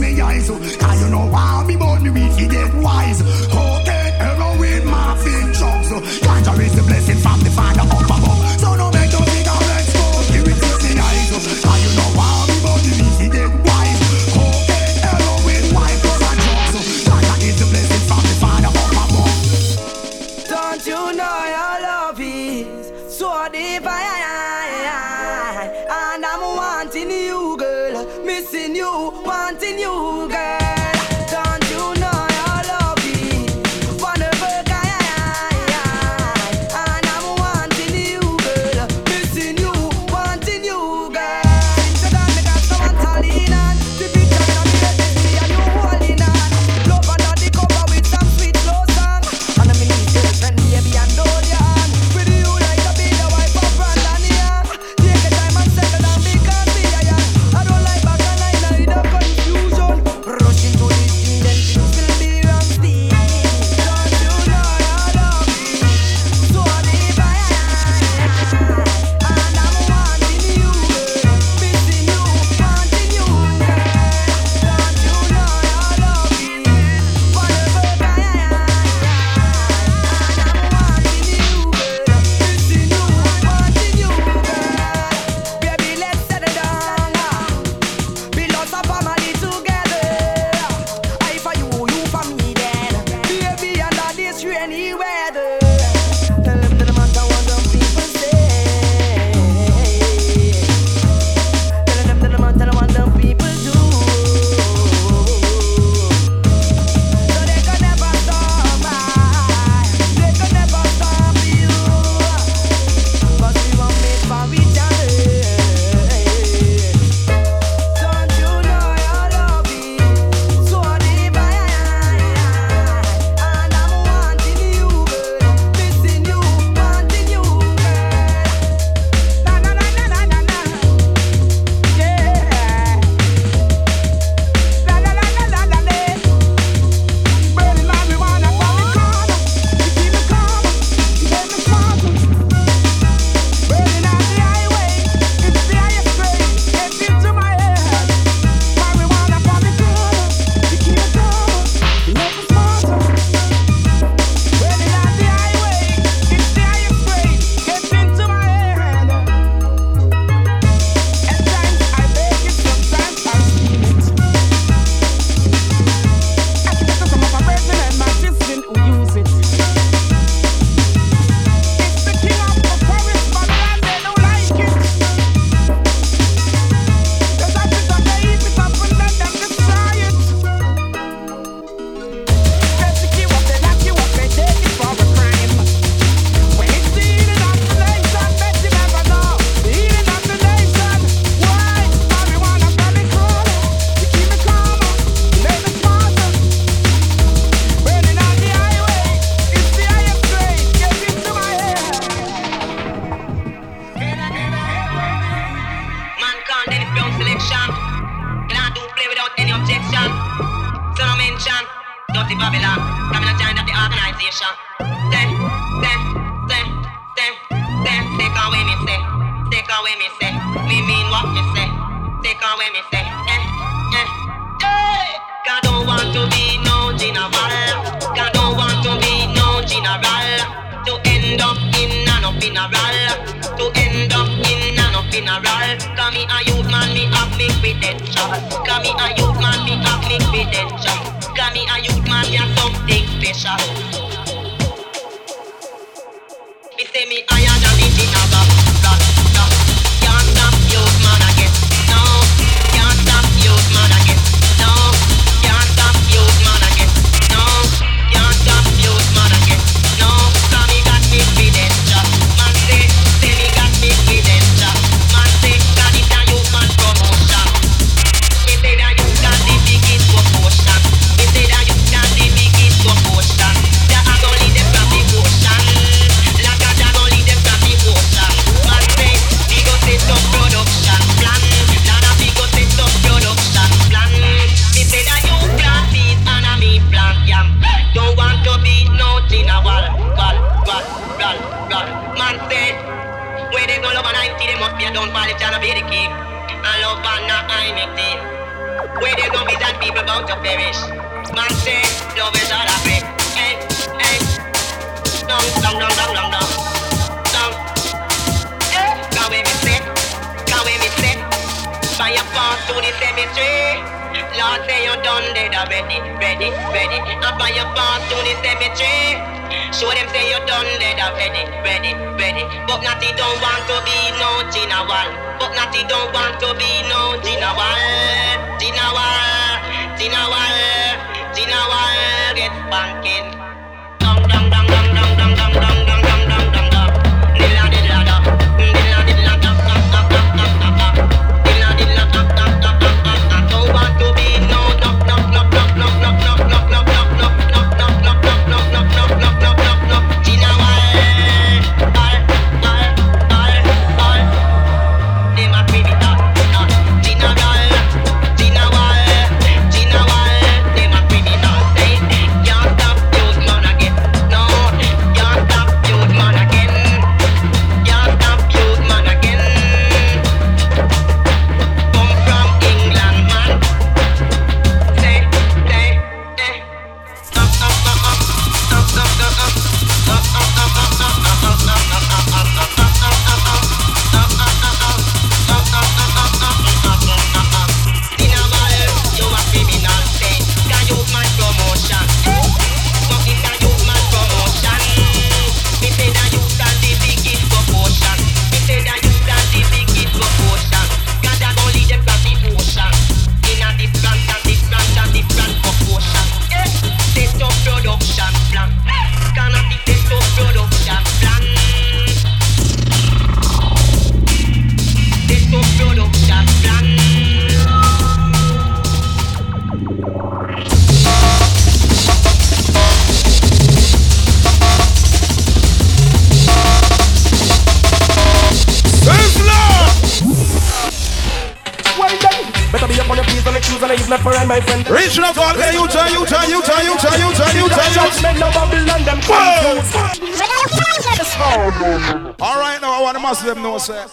make me eyes. Cause you know why me born me weak, he get wise. Them know, sir.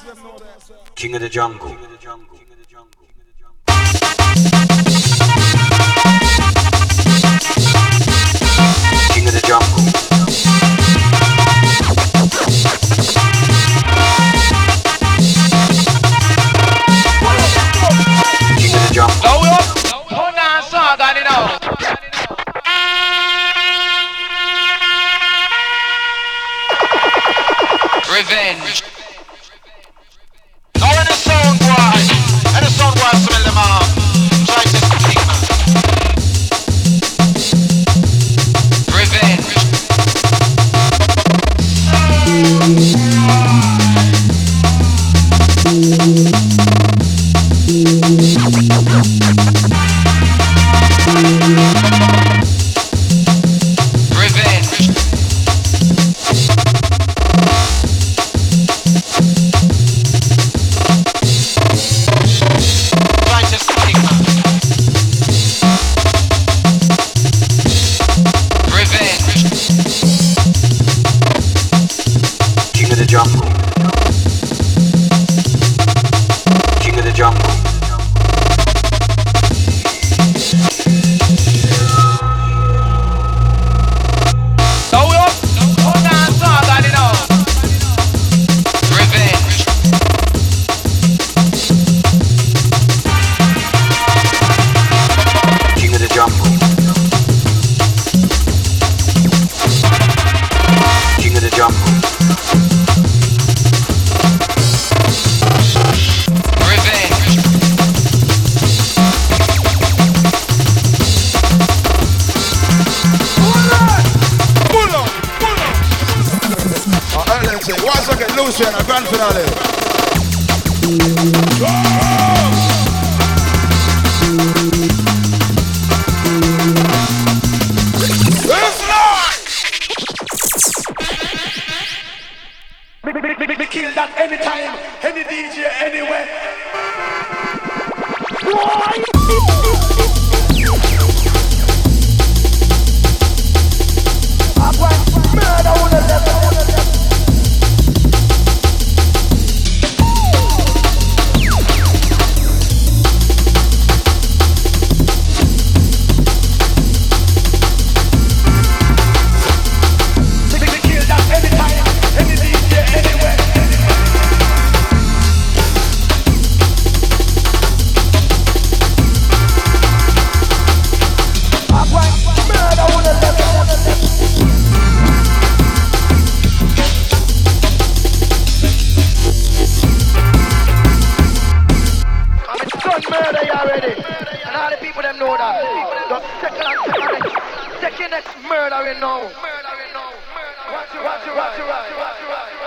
watch it, watch it, watch it, watch it, watch it.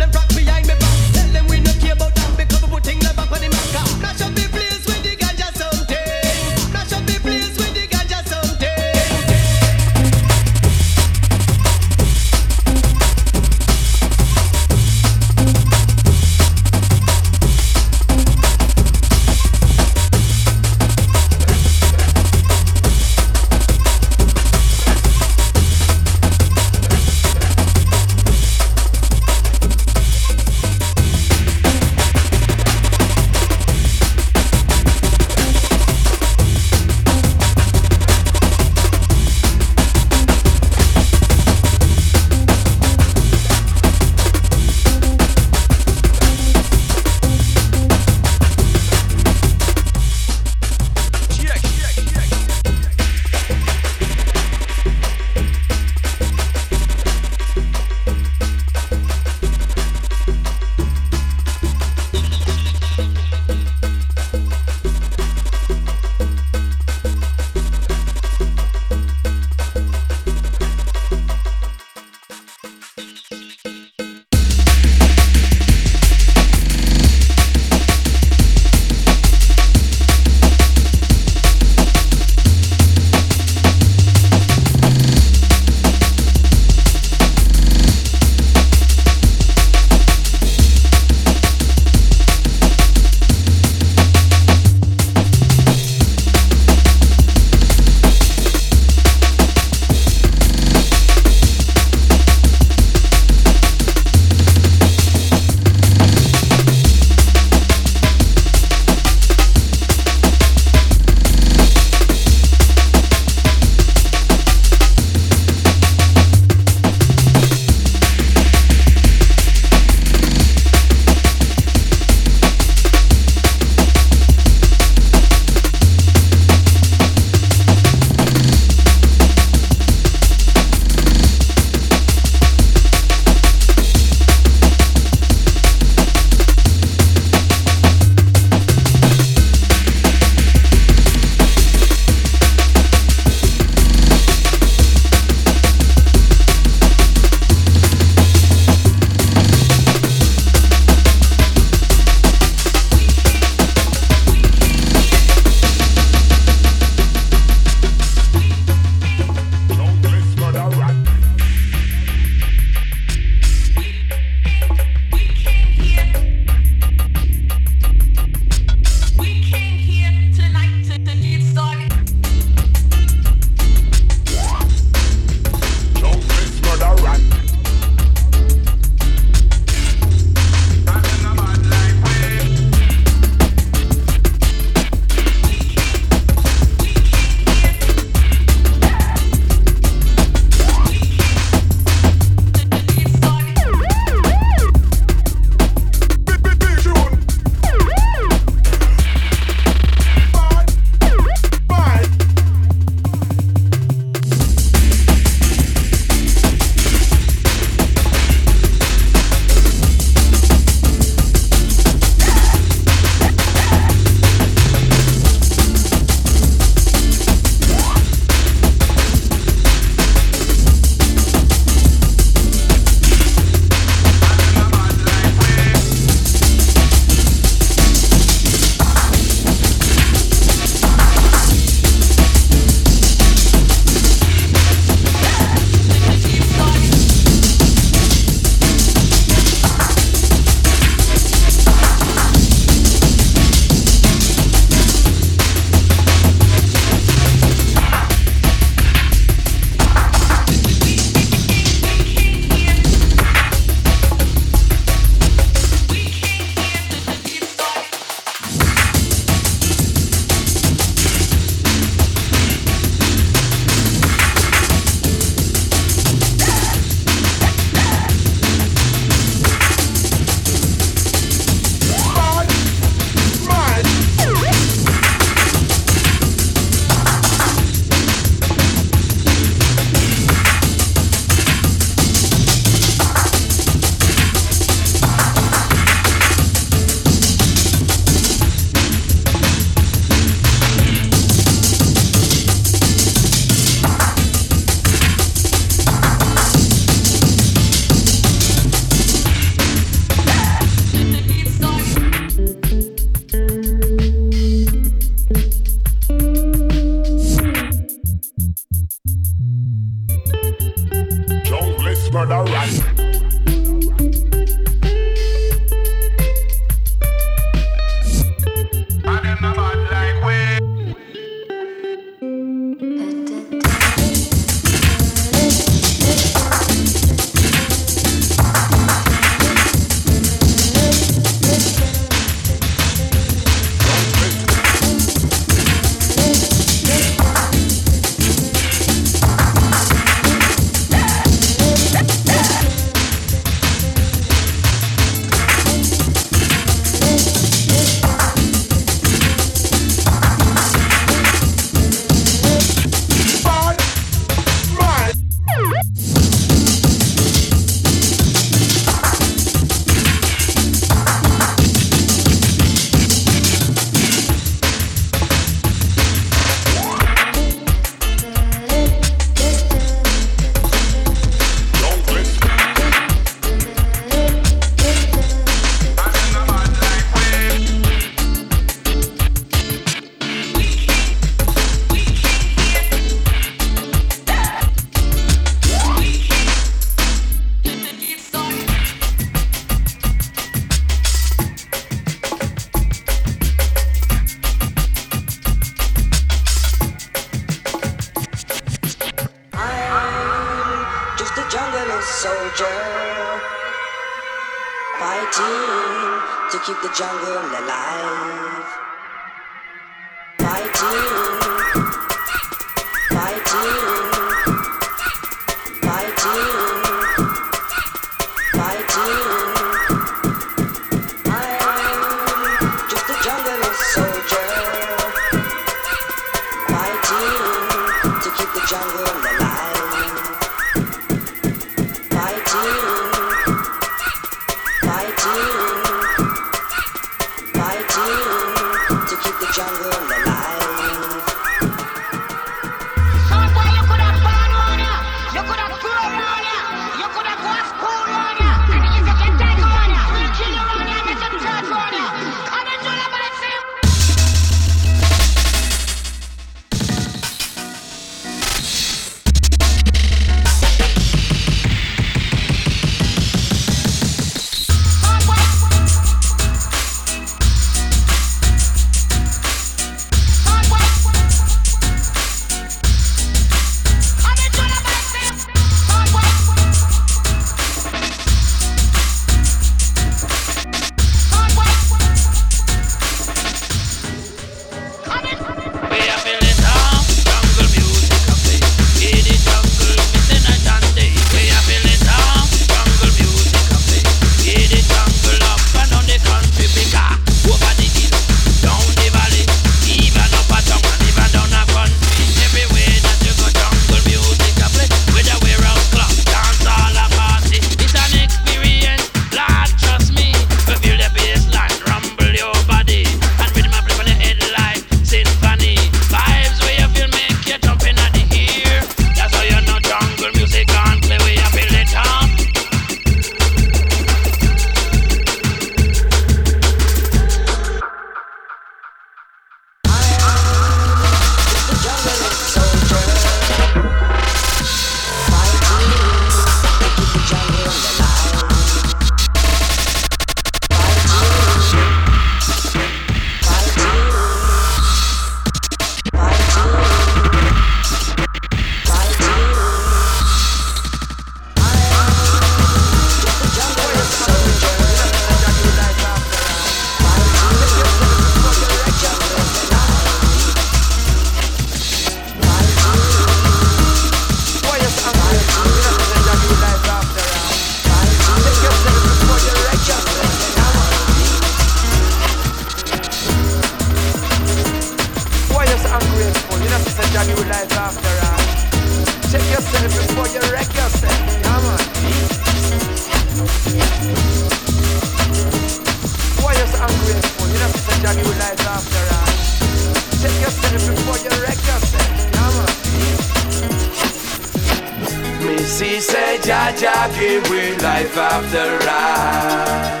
She said, say Jah Jah give we life after ride.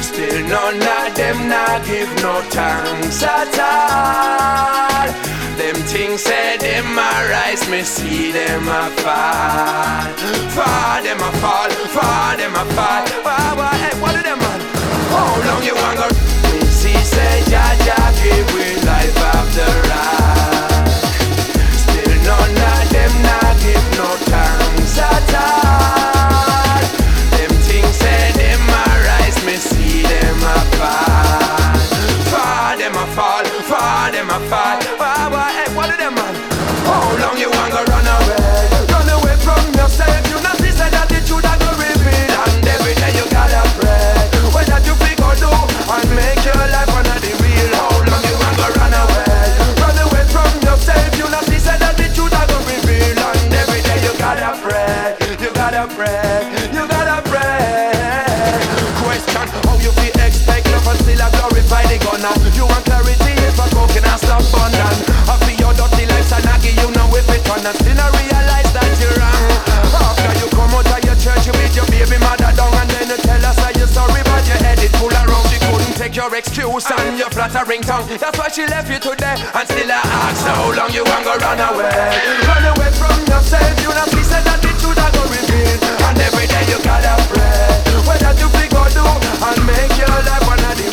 Still none of them not give no thanks at all. Them things said them a rise, me see them a fall. Fall, them a fall, fall, them a fall. Why, why, hey, what do them man? How long you want go? She said, say Jah Jah. friend, you gotta friend. Question how you be expect love and still a glorify the gunner. You want clarity if I go can I stop bundle? I feel your dirty life's a I you no whip it on and still I realize that you're wrong. After you come out of your church, you beat your baby mother down and then you tell us that you're sorry, but your head is full around. You couldn't take your excuse and your flattering tongue. That's why she left you today and still I ask how long you want to run away. Run away from yourself, you know she said that it should have pain And every day you gotta pray Whether to be go do And make your life one of the.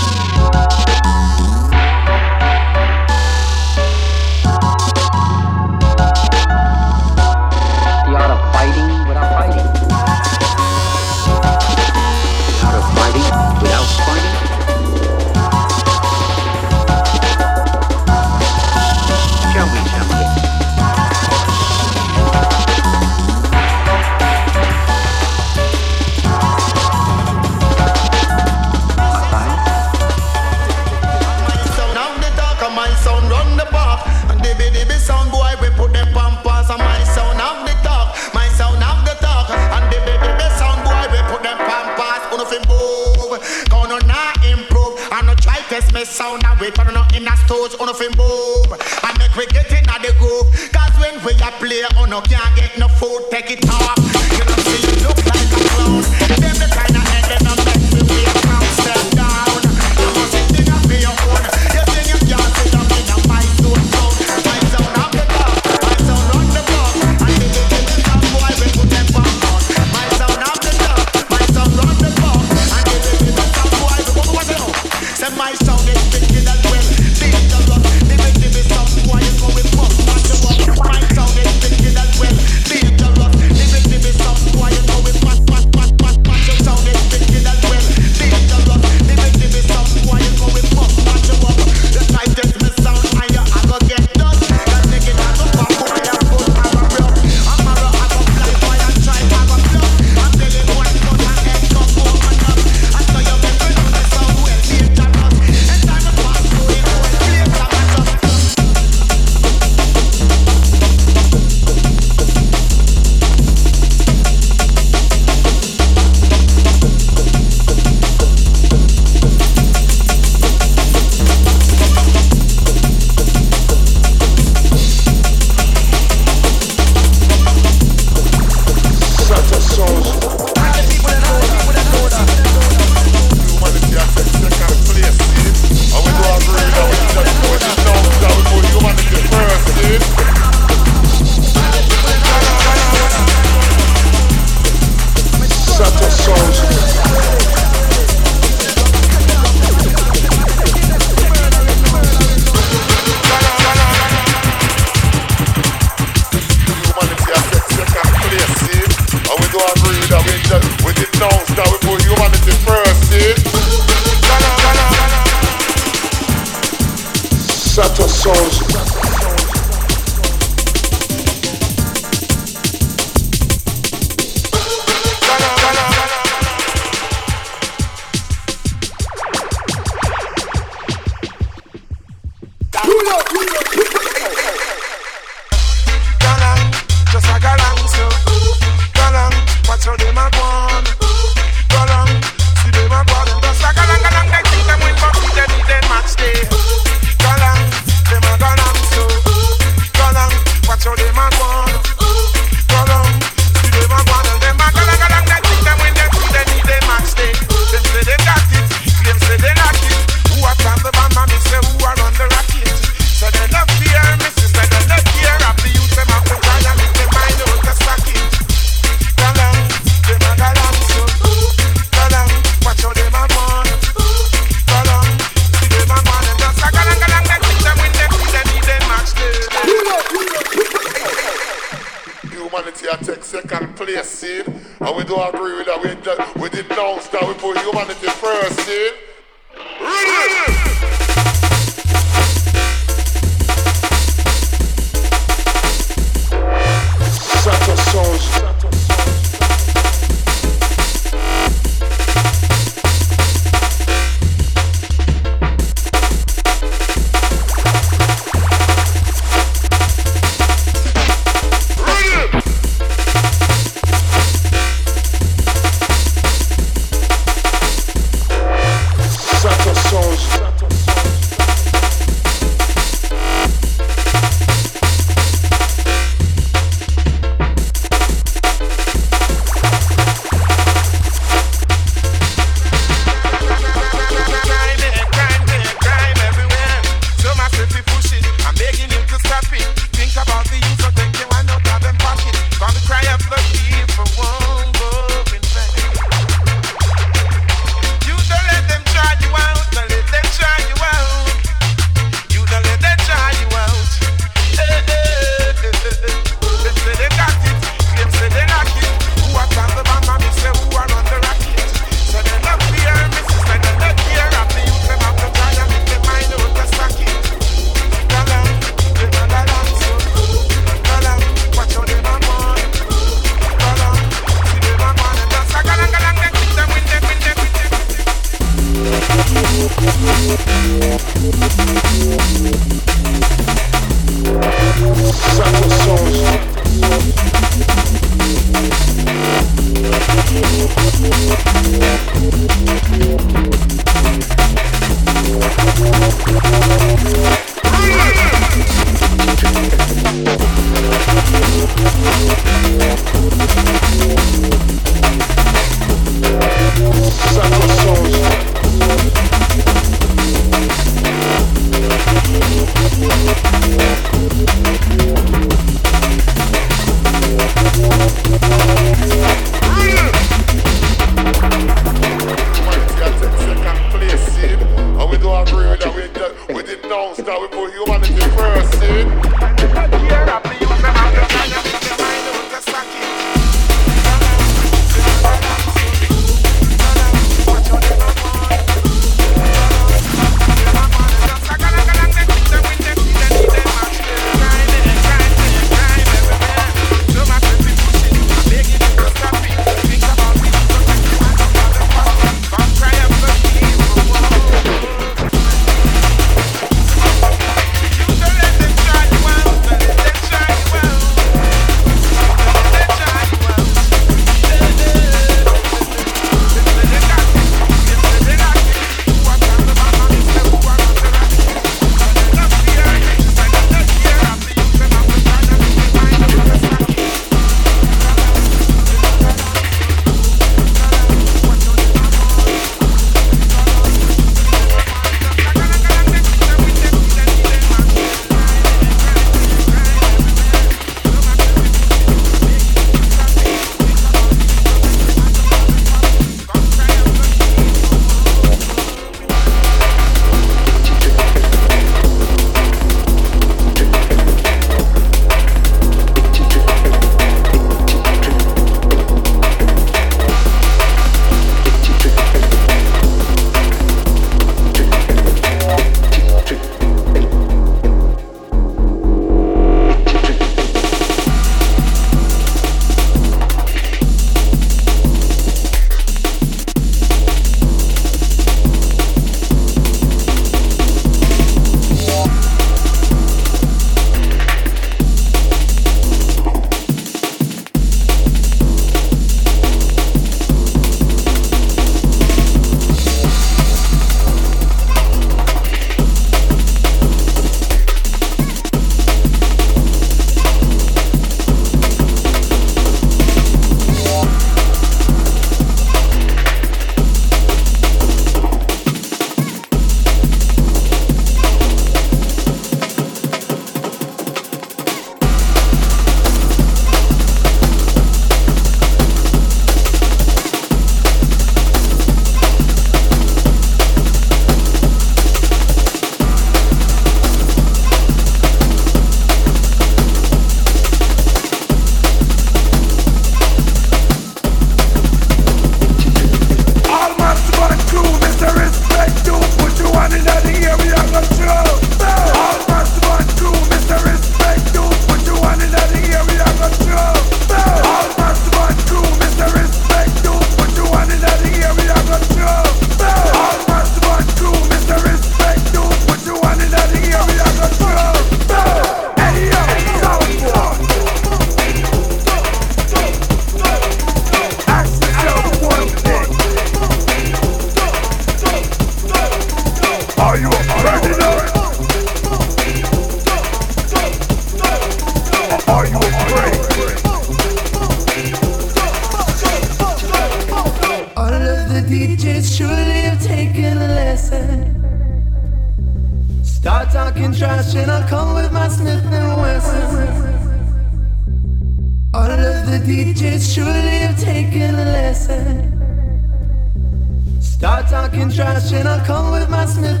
can try shit. I'll come with my Smith